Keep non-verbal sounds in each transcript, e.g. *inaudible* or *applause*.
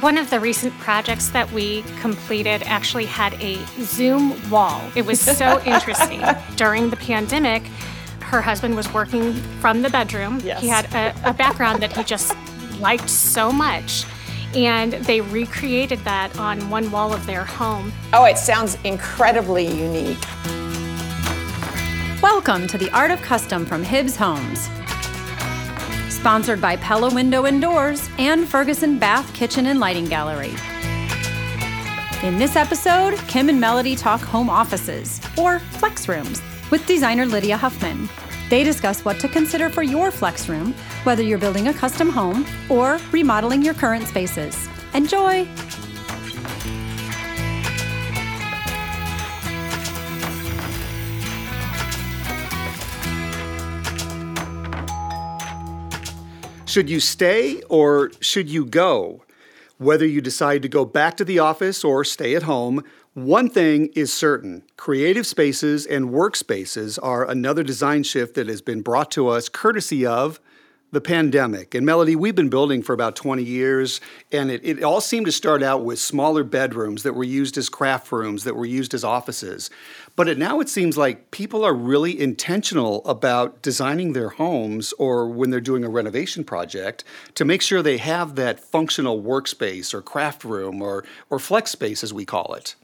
One of the recent projects that we completed actually had a Zoom wall. It was so *laughs* interesting. During the pandemic, her husband was working from the bedroom. Yes. He had a, a background that he just liked so much. And they recreated that on one wall of their home. Oh, it sounds incredibly unique. Welcome to the Art of Custom from Hibbs Homes. Sponsored by Pella Window and Doors and Ferguson Bath Kitchen and Lighting Gallery. In this episode, Kim and Melody talk home offices, or flex rooms, with designer Lydia Huffman. They discuss what to consider for your flex room, whether you're building a custom home or remodeling your current spaces. Enjoy! Should you stay or should you go? Whether you decide to go back to the office or stay at home, one thing is certain creative spaces and workspaces are another design shift that has been brought to us courtesy of the pandemic. And Melody, we've been building for about 20 years, and it, it all seemed to start out with smaller bedrooms that were used as craft rooms, that were used as offices. But it, now it seems like people are really intentional about designing their homes or when they're doing a renovation project to make sure they have that functional workspace or craft room or, or flex space, as we call it.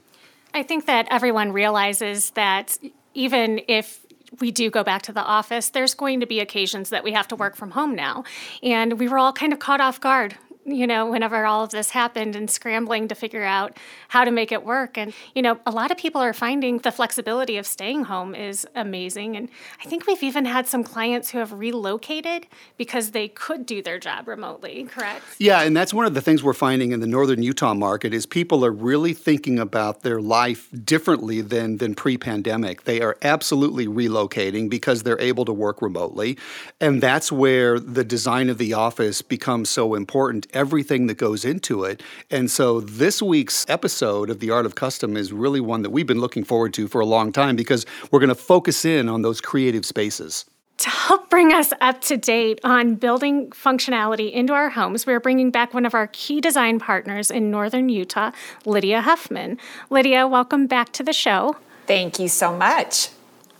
I think that everyone realizes that even if we do go back to the office, there's going to be occasions that we have to work from home now. And we were all kind of caught off guard you know, whenever all of this happened and scrambling to figure out how to make it work. And, you know, a lot of people are finding the flexibility of staying home is amazing. And I think we've even had some clients who have relocated because they could do their job remotely, correct? Yeah, and that's one of the things we're finding in the northern Utah market is people are really thinking about their life differently than than pre-pandemic. They are absolutely relocating because they're able to work remotely. And that's where the design of the office becomes so important everything that goes into it. And so this week's episode of The Art of Custom is really one that we've been looking forward to for a long time because we're going to focus in on those creative spaces. To help bring us up to date on building functionality into our homes, we're bringing back one of our key design partners in northern Utah, Lydia Huffman. Lydia, welcome back to the show. Thank you so much.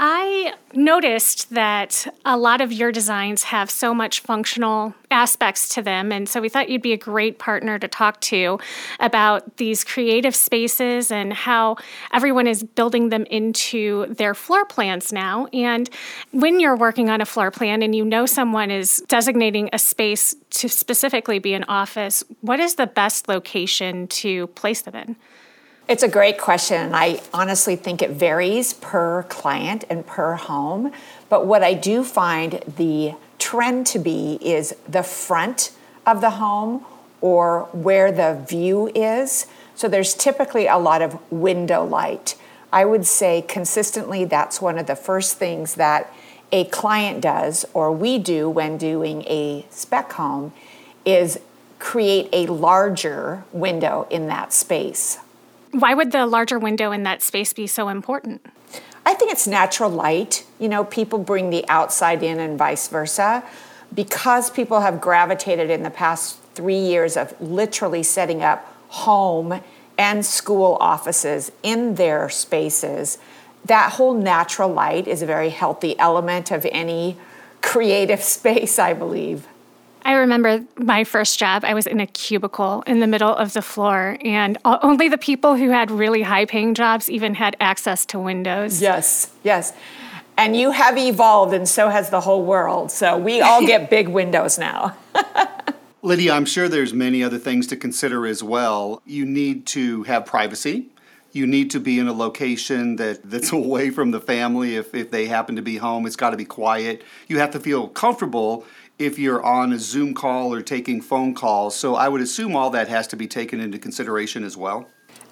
I noticed that a lot of your designs have so much functional aspects to them. And so we thought you'd be a great partner to talk to about these creative spaces and how everyone is building them into their floor plans now. And when you're working on a floor plan and you know someone is designating a space to specifically be an office, what is the best location to place them in? It's a great question. I honestly think it varies per client and per home. But what I do find the trend to be is the front of the home or where the view is. So there's typically a lot of window light. I would say consistently that's one of the first things that a client does or we do when doing a spec home is create a larger window in that space. Why would the larger window in that space be so important? I think it's natural light. You know, people bring the outside in and vice versa. Because people have gravitated in the past three years of literally setting up home and school offices in their spaces, that whole natural light is a very healthy element of any creative *laughs* space, I believe. I remember my first job, I was in a cubicle in the middle of the floor, and only the people who had really high paying jobs even had access to windows. Yes, yes. And you have evolved, and so has the whole world. So we all get big windows now. *laughs* Lydia, I'm sure there's many other things to consider as well. You need to have privacy. You need to be in a location that, that's *laughs* away from the family if, if they happen to be home. It's got to be quiet. You have to feel comfortable if you're on a Zoom call or taking phone calls. So I would assume all that has to be taken into consideration as well.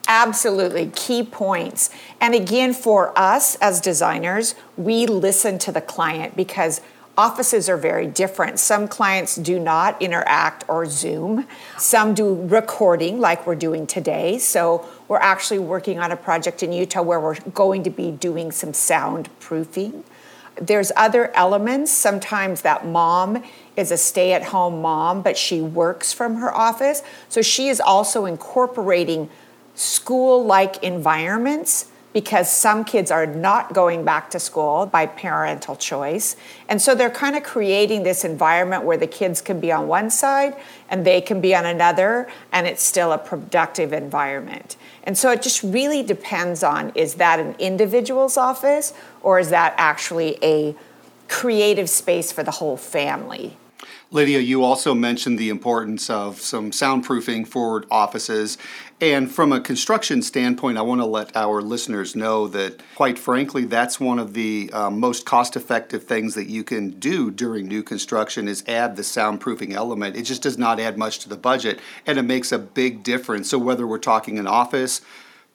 Absolutely, key points. And again, for us as designers, we listen to the client because offices are very different. Some clients do not interact or Zoom, some do recording like we're doing today. So, we're actually working on a project in Utah where we're going to be doing some soundproofing There's other elements. Sometimes that mom is a stay at home mom, but she works from her office. So she is also incorporating school like environments because some kids are not going back to school by parental choice. And so they're kind of creating this environment where the kids can be on one side and they can be on another, and it's still a productive environment. And so it just really depends on is that an individual's office or is that actually a creative space for the whole family? Lydia, you also mentioned the importance of some soundproofing for offices. And from a construction standpoint, I want to let our listeners know that, quite frankly, that's one of the um, most cost-effective things that you can do during new construction is add the soundproofing element. It just does not add much to the budget, and it makes a big difference. So whether we're talking an office,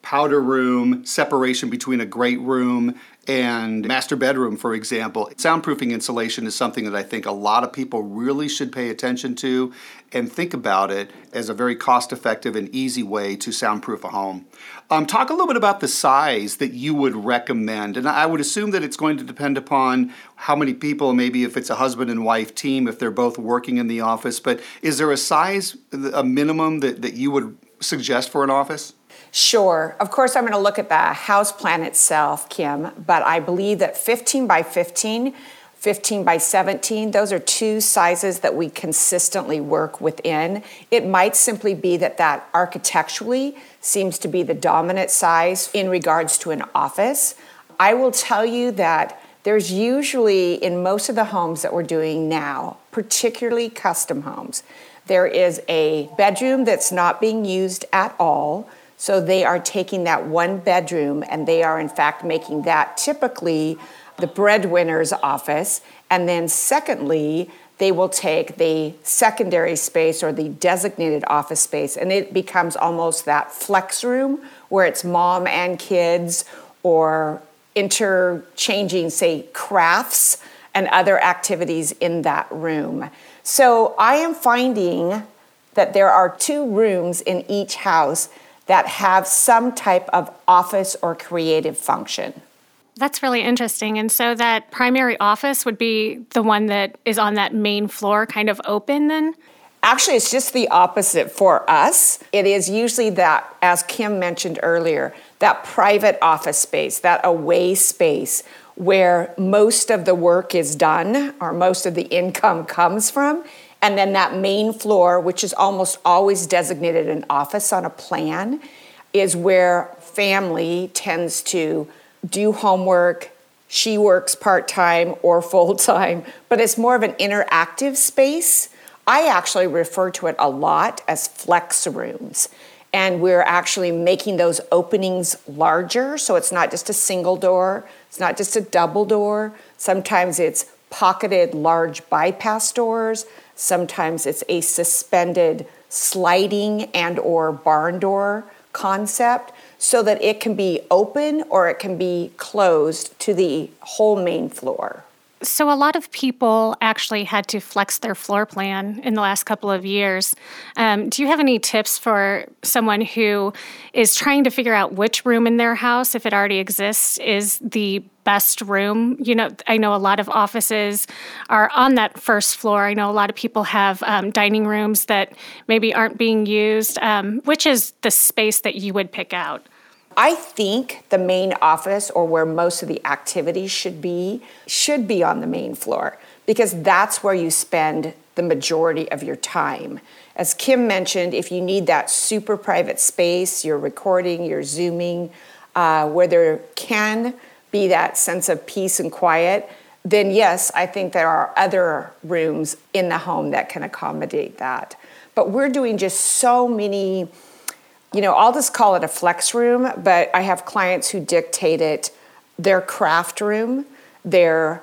powder room, separation between a great room and master bedroom, for example. Soundproofing insulation is something that I think a lot of people really should pay attention to and think about it as a very cost effective and easy way to soundproof a home. Um, talk a little bit about the size that you would recommend. And I would assume that it's going to depend upon how many people, maybe if it's a husband and wife team, if they're both working in the office. But is there a size, a minimum that, that you would suggest for an office? Sure. Of course, I'm going to look at the house plan itself, Kim, but I believe that 15 by 15, 15 by 17, those are two sizes that we consistently work within. It might simply be that that architecturally seems to be the dominant size in regards to an office. I will tell you that there's usually, in most of the homes that we're doing now, particularly custom homes, there is a bedroom that's not being used at all so they are taking that one bedroom and they are, in fact, making that typically the breadwinner's office. And then, secondly, they will take the secondary space or the designated office space and it becomes almost that flex room where it's mom and kids or interchanging, say, crafts and other activities in that room. So I am finding that there are two rooms in each house that have some type of office or creative function. That's really interesting. And so that primary office would be the one that is on that main floor, kind of open then? Actually, it's just the opposite for us. It is usually that, as Kim mentioned earlier, that private office space, that away space where most of the work is done or most of the income comes from. And then that main floor, which is almost always designated an office on a plan, is where family tends to do homework. She works part time or full time, but it's more of an interactive space. I actually refer to it a lot as flex rooms. And we're actually making those openings larger. So it's not just a single door, it's not just a double door. Sometimes it's pocketed large bypass doors. Sometimes it's a suspended sliding and or barn door concept so that it can be open or it can be closed to the whole main floor. So, a lot of people actually had to flex their floor plan in the last couple of years. Um, do you have any tips for someone who is trying to figure out which room in their house, if it already exists, is the best room? You know, I know a lot of offices are on that first floor. I know a lot of people have um, dining rooms that maybe aren't being used. Um, which is the space that you would pick out? I think the main office or where most of the activities should be should be on the main floor because that's where you spend the majority of your time. As Kim mentioned, if you need that super private space, you're recording, you're zooming, uh, where there can be that sense of peace and quiet, then yes, I think there are other rooms in the home that can accommodate that. But we're doing just so many you know, I'll just call it a flex room, but I have clients who dictate it their craft room, their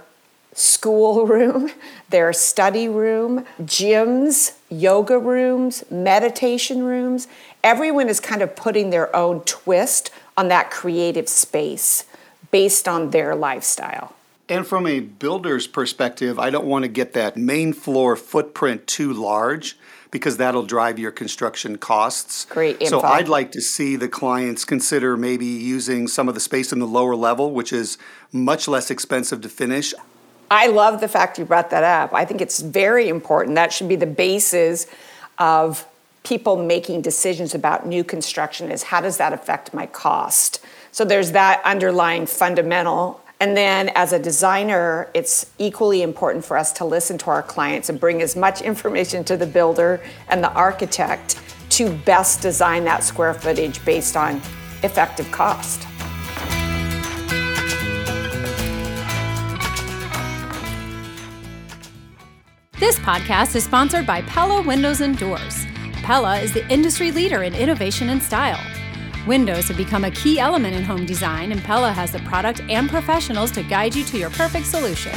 school *laughs* room, their study room, gyms, yoga rooms, meditation rooms. Everyone is kind of putting their own twist on that creative space based on their lifestyle. And from a builder's perspective, I don't want to get that main floor footprint too large because that'll drive your construction costs. Great info. So I'd like to see the clients consider maybe using some of the space in the lower level, which is much less expensive to finish. I love the fact you brought that up. I think it's very important. That should be the basis of people making decisions about new construction is how does that affect my cost? So there's that underlying fundamental. And then as a designer, it's equally important for us to listen to our clients and bring as much information to the builder and the architect to best design that square footage based on effective cost. This podcast is sponsored by Pella Windows and Doors. Pella is the industry leader in innovation and style. Windows have become a key element in home design, and Pella has the product and professionals to guide you to your perfect solution.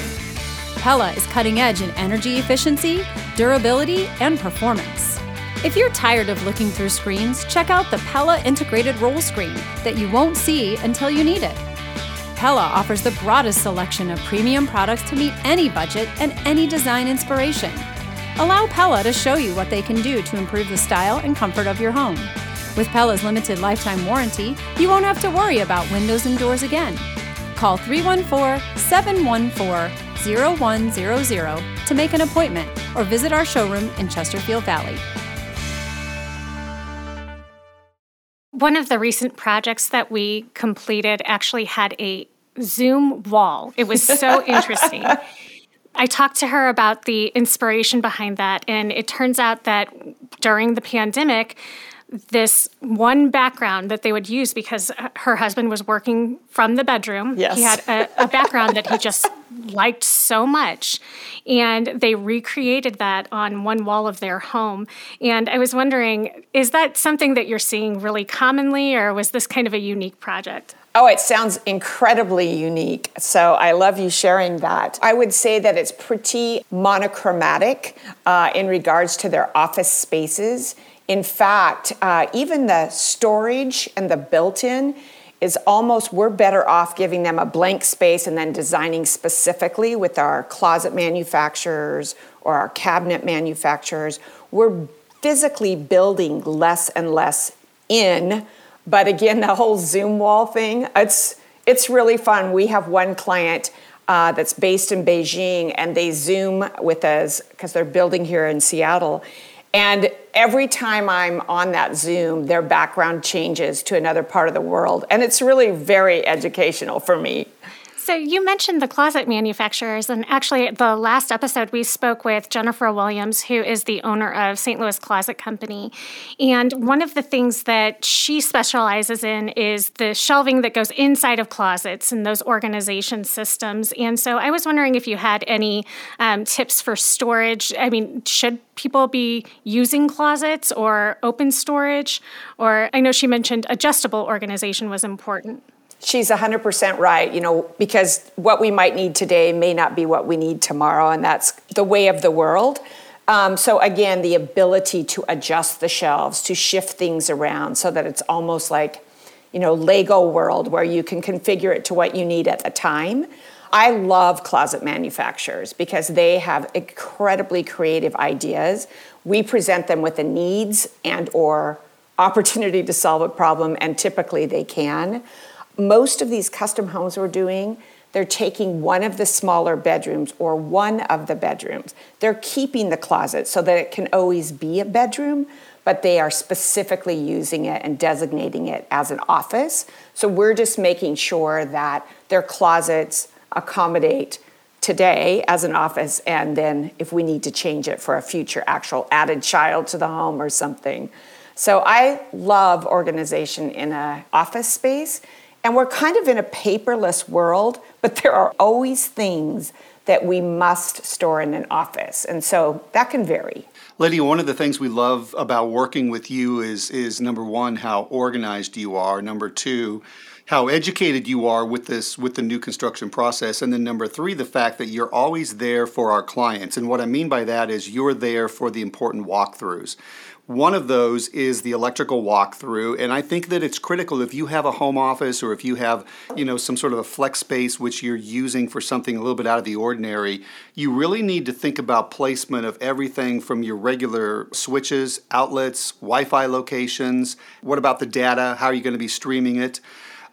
Pella is cutting edge in energy efficiency, durability, and performance. If you're tired of looking through screens, check out the Pella integrated roll screen that you won't see until you need it. Pella offers the broadest selection of premium products to meet any budget and any design inspiration. Allow Pella to show you what they can do to improve the style and comfort of your home. With Pella's limited lifetime warranty, you won't have to worry about windows and doors again. Call 314 714 0100 to make an appointment or visit our showroom in Chesterfield Valley. One of the recent projects that we completed actually had a Zoom wall. It was so *laughs* interesting. I talked to her about the inspiration behind that, and it turns out that during the pandemic, this one background that they would use because her husband was working from the bedroom. Yes. He had a, a background that he just *laughs* liked so much. And they recreated that on one wall of their home. And I was wondering, is that something that you're seeing really commonly, or was this kind of a unique project? Oh, it sounds incredibly unique. So I love you sharing that. I would say that it's pretty monochromatic uh, in regards to their office spaces. In fact, uh, even the storage and the built in is almost, we're better off giving them a blank space and then designing specifically with our closet manufacturers or our cabinet manufacturers. We're physically building less and less in but again, the whole Zoom wall thing, it's it's really fun. We have one client uh, that's based in Beijing, and they Zoom with us because they're building here in Seattle. And every time I'm on that Zoom, their background changes to another part of the world. And it's really very educational for me. So you mentioned the closet manufacturers, and actually, the last episode we spoke with Jennifer Williams, who is the owner of St. Louis Closet Company, and one of the things that she specializes in is the shelving that goes inside of closets and those organization systems. And so I was wondering if you had any um, tips for storage. I mean, should people be using closets or open storage? Or I know she mentioned adjustable organization was important. She's 100% right, you know, because what we might need today may not be what we need tomorrow, and that's the way of the world. Um, so, again, the ability to adjust the shelves, to shift things around so that it's almost like, you know, Lego world where you can configure it to what you need at the time. I love closet manufacturers because they have incredibly creative ideas. We present them with the needs and or opportunity to solve a problem and typically they can most of these custom homes we're doing, they're taking one of the smaller bedrooms or one of the bedrooms. They're keeping the closet so that it can always be a bedroom, but they are specifically using it and designating it as an office. So we're just making sure that their closets accommodate today as an office and then if we need to change it for a future actual added child to the home or something. So I love organization in an office space and we're kind of in a paperless world, but there are always things that we must store in an office. And so that can vary. Lydia, one of the things we love about working with you is is number one, how organized you are. Number two, how educated you are with this with the new construction process and then number 3 the fact that you're always there for our clients and what I mean by that is you're there for the important walkthroughs one of those is the electrical walkthrough, and I think that it's critical if you have a home office or if you have, you know, some sort of a flex space which you're using for something a little bit out of the ordinary. You really need to think about placement of everything from your regular switches, outlets, Wi-Fi locations. What about the data? How are you going to be streaming it?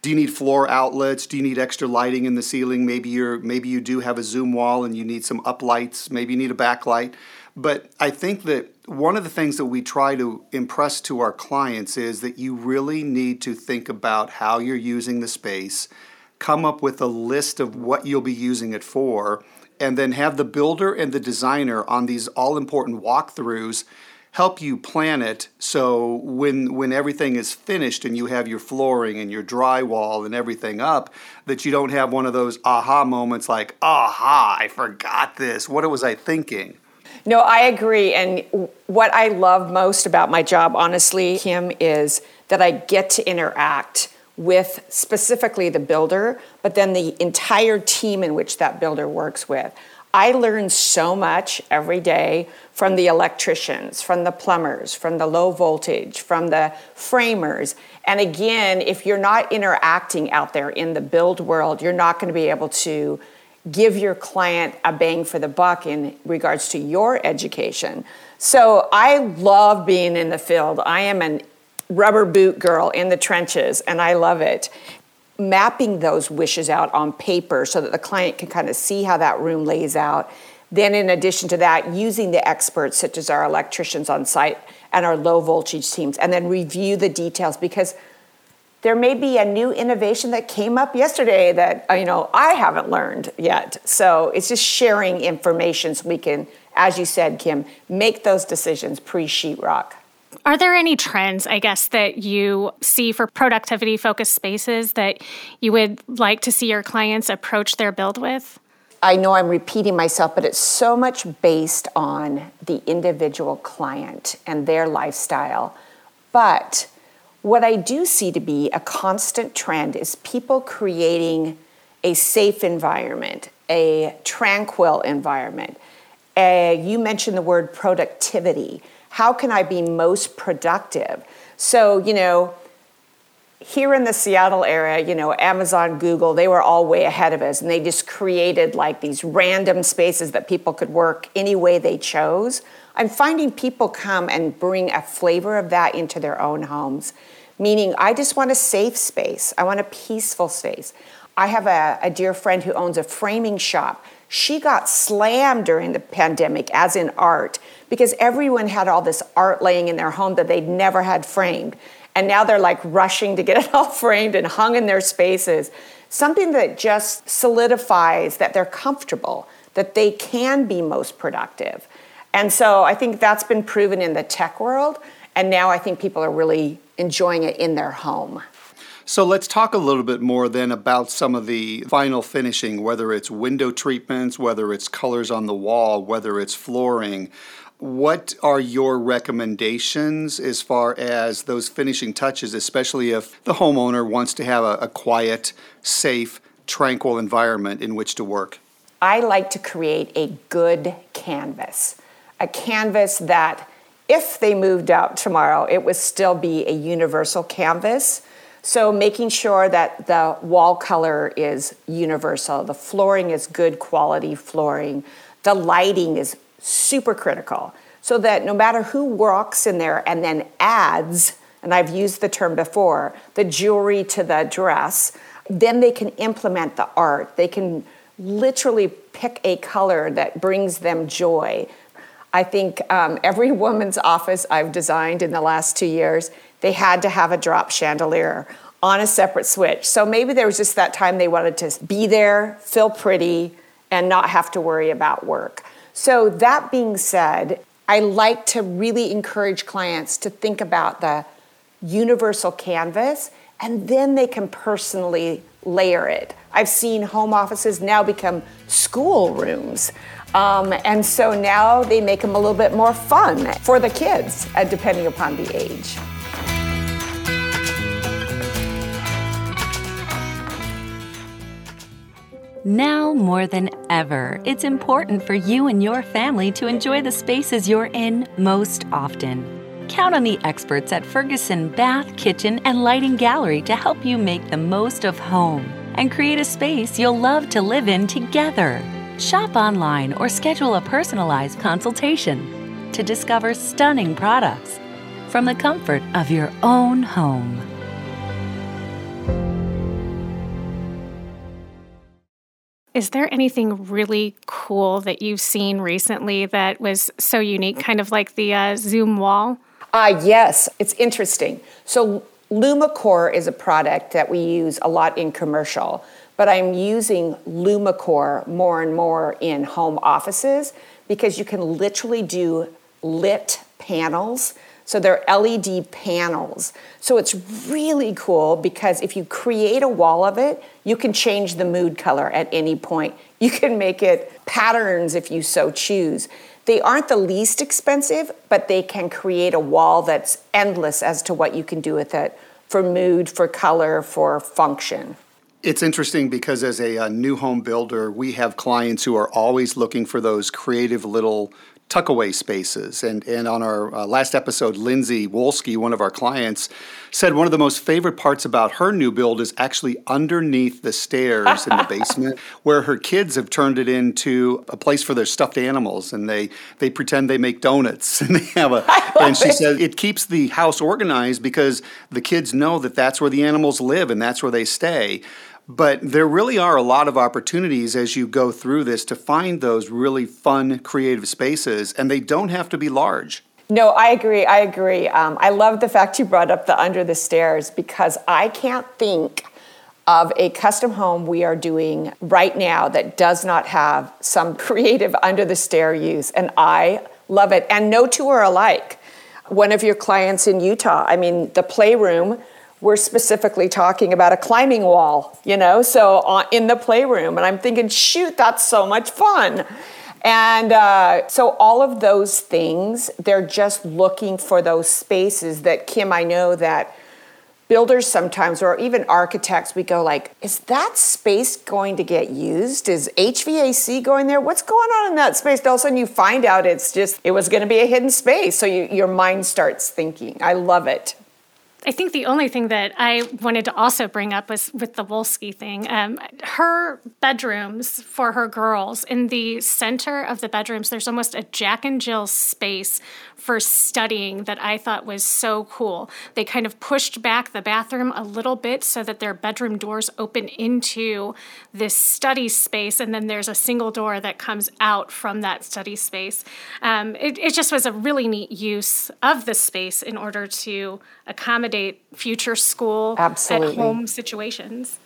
Do you need floor outlets? Do you need extra lighting in the ceiling? Maybe you're maybe you do have a zoom wall and you need some uplights. Maybe you need a backlight. But I think that one of the things that we try to impress to our clients is that you really need to think about how you're using the space, come up with a list of what you'll be using it for, and then have the builder and the designer on these all important walkthroughs help you plan it so when when everything is finished and you have your flooring and your drywall and everything up that you don't have one of those aha moments like aha I forgot this. What was I thinking? No I agree. And what I love most about my job honestly Kim is that I get to interact with specifically the builder but then the entire team in which that builder works with I learn so much every day from the electricians, from the plumbers, from the low voltage, from the framers. And again, if you're not interacting out there in the build world, you're not going to be able to give your client a bang for the buck in regards to your education. So I love being in the field. I am an rubber boot girl in the trenches and I love it mapping those wishes out on paper so that the client can kind of see how that room lays out. Then, in addition to that, using the experts such as our electricians on site and our low voltage teams, and then review the details because there may be a new innovation that came up yesterday that uh, you know I haven't learned yet. So it's just sharing information so we can, as you said, Kim, make those decisions pre sheetrock. Are there any trends, I guess, that you see for productivity focused spaces that you would like to see your clients approach their build with? I know I'm repeating myself, but it's so much based on the individual client and their lifestyle. But what I do see to be a constant trend is people creating a safe environment, a tranquil environment. Uh, you mentioned the word productivity how can I be most productive? So, you know, here in the Seattle area, you know, Amazon, Google, they were all way ahead of us and they just created like these random spaces that people could work any way they chose. I'm finding people come and bring a flavor of that into their own homes, meaning I just want a safe space, I want a peaceful space. I have a, a dear friend who owns a framing shop. She got slammed during the pandemic, as in art, because everyone had all this art laying in their home that they'd never had framed. And now they're like rushing to get it *laughs* all framed and hung in their spaces. Something that just solidifies that they're comfortable, that they can be most productive. And so I think that's been proven in the tech world. And now I think people are really enjoying it in their home. So let's talk a little bit more then about some of the final finishing, whether it's window treatments, whether it's colors on the wall, whether it's flooring. What are your recommendations as far as those finishing touches, especially if the homeowner wants to have a, a quiet, safe, tranquil environment in which to work? I like to create a good canvas, a canvas that if they moved out tomorrow, it would still be a universal canvas. So, making sure that the wall color is universal, the flooring is good quality flooring, the lighting is super critical so that no matter who walks in there and then adds, and I've used the term before, the jewelry to the dress, then they can implement the art. They can literally pick a color that brings them joy. I think um, every woman's office I've designed in the last two years, they had to have a drop chandelier on a separate switch. So maybe there was just that time they wanted to be there, feel pretty, and not have to worry about work. So, that being said, I like to really encourage clients to think about the universal canvas and then they can personally layer it. I've seen home offices now become school rooms. Um, and so now they make them a little bit more fun for the kids, uh, depending upon the age. Now more than ever, it's important for you and your family to enjoy the spaces you're in most often. Count on the experts at Ferguson Bath, Kitchen, and Lighting Gallery to help you make the most of home and create a space you'll love to live in together. Shop online or schedule a personalized consultation to discover stunning products from the comfort of your own home. Is there anything really cool that you've seen recently that was so unique, kind of like the uh, Zoom wall? Ah, uh, yes, it's interesting. So, LumaCore is a product that we use a lot in commercial but I'm using LumaCore more and more in home offices because you can literally do lit panels. So they're LED panels. So it's really cool because if you create a wall of it, you can change the mood color at any point. You can make it patterns if you so choose. They aren't the least expensive, but they can create a wall that's endless as to what you can do with it for mood, for color, for function. It's interesting because as a, a, new home builder, we have clients who are always looking for those creative little tuckaway spaces. And, and on our uh, last episode, Lindsay Wolski, one of our clients, said one of the most favorite parts about her new build is actually underneath the stairs in the *laughs* basement, where her kids have turned it into a place for their stuffed animals, and they they pretend they make donuts, *laughs* and they have a. *laughs* And she it. said it keeps the house organized because the kids know that that's where the animals live and that's where they stay. But there really are a lot of opportunities as you go through this to find those really fun, creative spaces, and they don't have to be large. No, I agree. I agree. Um, I love the fact you brought up the under the stairs because I can't think of a custom home we are doing right now that does not have some *laughs* creative under the stair use. And I love it. And no two are alike. One of your clients in Utah, I mean, the playroom we're specifically talking about a climbing wall, you know, so uh, in the playroom. And I'm thinking, shoot, that's so much fun. And uh, so, all of those things, they're just looking for those spaces that, Kim, I know that builders sometimes, or even architects, we go like, is that space going to get used? Is HVAC going there? What's going on in that space? and all of a sudden you find out it's just, it was going to be a hidden space. So you, your mind starts thinking. I love it. I think the only thing that I wanted to also bring up was with the Wolski thing. Um, her bedrooms for her girls, in the center of the bedrooms, there's almost a Jack and Jill space for studying that I thought was so cool. They kind of pushed back the bathroom a little bit so that their bedroom doors open into this study space, and then there's a single door that comes out from that study space. Um, it, it just was a really neat use of the space in order to accommodate future school Absolutely. at home situations.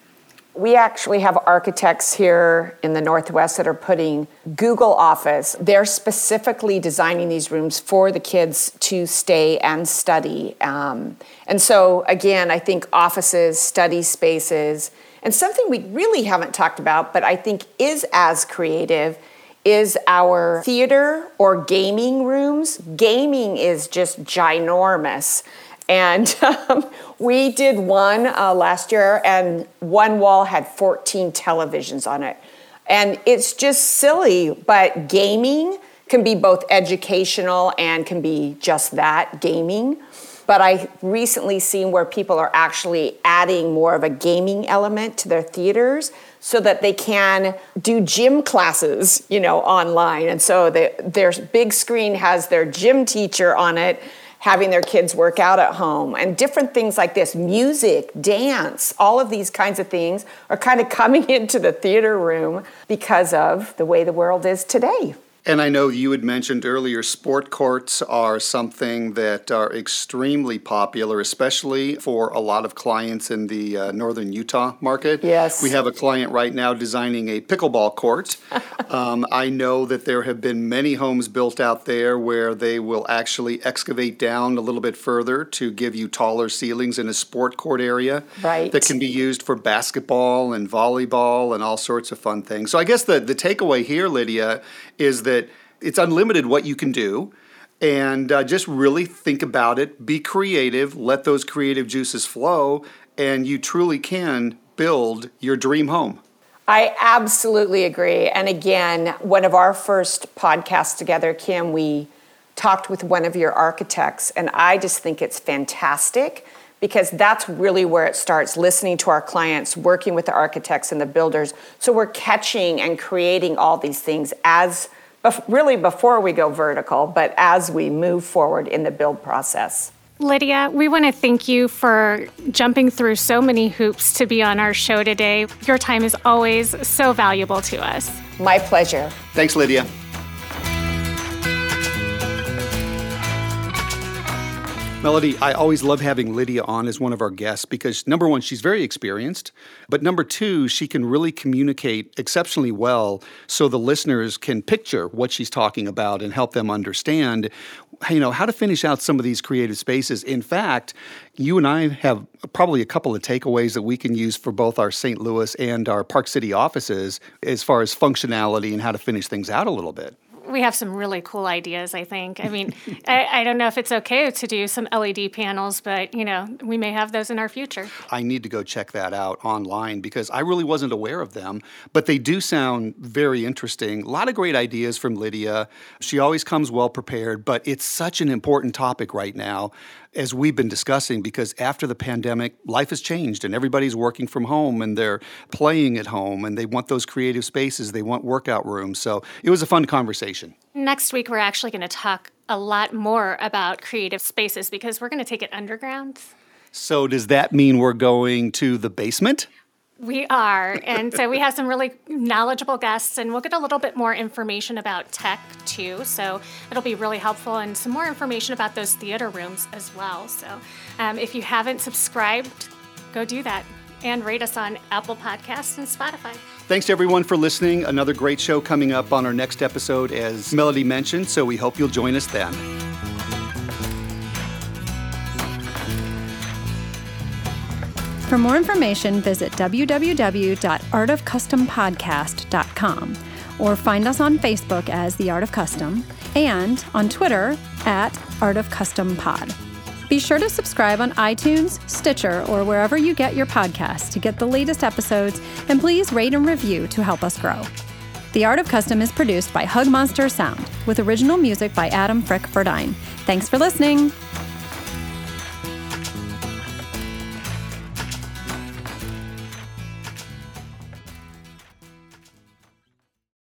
We actually have architects here in the Northwest that are putting Google Office. They're specifically designing these rooms for the kids to stay and study. Um, and so, again, I think offices, study spaces, and something we really haven't talked about, but I think is as creative is our theater or gaming rooms. Gaming is just ginormous. And *laughs* um, we did one uh, last year, and one wall had 14 televisions on it. And it's just silly, but gaming can be both educational and can be just that gaming. But I recently seen where people are actually adding more of a gaming element to their theaters so that they can do gym classes, you know, online. And so the, their big screen has their gym teacher on it having their kids work out at home and different things like this music dance all of these kinds of things are kind of coming *laughs* into the theater room because of the way the world is today and I know you had mentioned earlier, sport courts are something that are extremely popular, especially for a lot of clients in the uh, northern Utah market. Yes. We have a client right now designing a pickleball court. *laughs* um, I know that there have been many homes built out there where they will actually excavate down a little bit further to give you taller ceilings in a sport court area. Right. That can be used for basketball and volleyball and all sorts of fun things. So I guess the, the takeaway here, Lydia, is that it's unlimited what you can do. And uh, just really think about it, be creative, let those creative juices flow, and you truly can build your dream home. I absolutely agree. And again, one of our first podcasts together, Kim, we talked with one of your architects, and I just think it's fantastic because that's really where it starts listening to our clients, working with the architects and the builders. So we're catching and creating all these things as really before we go vertical, but as we move forward in the build process. Lydia, we want to thank you for jumping through so many hoops to be on our show today. Your time is always so valuable to us. My pleasure. Thanks, Lydia. Melody, I always love having Lydia on as one of our guests because number one, she's very experienced, but number two, she can really communicate exceptionally well so the listeners can picture what she's talking about and help them understand, you know, how to finish out some of these creative spaces. In fact, you and I have probably a couple of takeaways that we can use for both our St. Louis and our Park City offices as far as functionality and how to finish things out a little bit we have some really cool ideas, I think. I mean, *laughs* I, I, don't know if it's okay to do some LED panels, but you know, we may have those in our future. I need to go check that out online because I really wasn't aware of them, but they do sound very interesting. A lot of great ideas from Lydia. She always comes well prepared, but it's such an important topic right now as we've been discussing, because after the pandemic, life has changed and everybody's working from home and they're playing at home and they want those creative spaces, they want workout rooms. So it was a fun conversation. Next week, we're actually going to talk a lot more about creative spaces because we're going to take it underground. So, does that mean we're going to the basement? We are. And so we have some really knowledgeable guests, and we'll get a little bit more information about tech too. So it'll be really helpful, and some more information about those theater rooms as well. So um, if you haven't subscribed, go do that and rate us on Apple Podcasts and Spotify. Thanks to everyone for listening. Another great show coming up on our next episode, as Melody mentioned. So we hope you'll join us then. For more information, visit www.artofcustompodcast.com or find us on Facebook as The Art of Custom and on Twitter at Art of Custom Pod. Be sure to subscribe on iTunes, Stitcher, or wherever you get your podcasts to get the latest episodes, and please rate and review to help us grow. The Art of Custom is produced by Hug Monster Sound with original music by Adam Frick Verdine. Thanks for listening.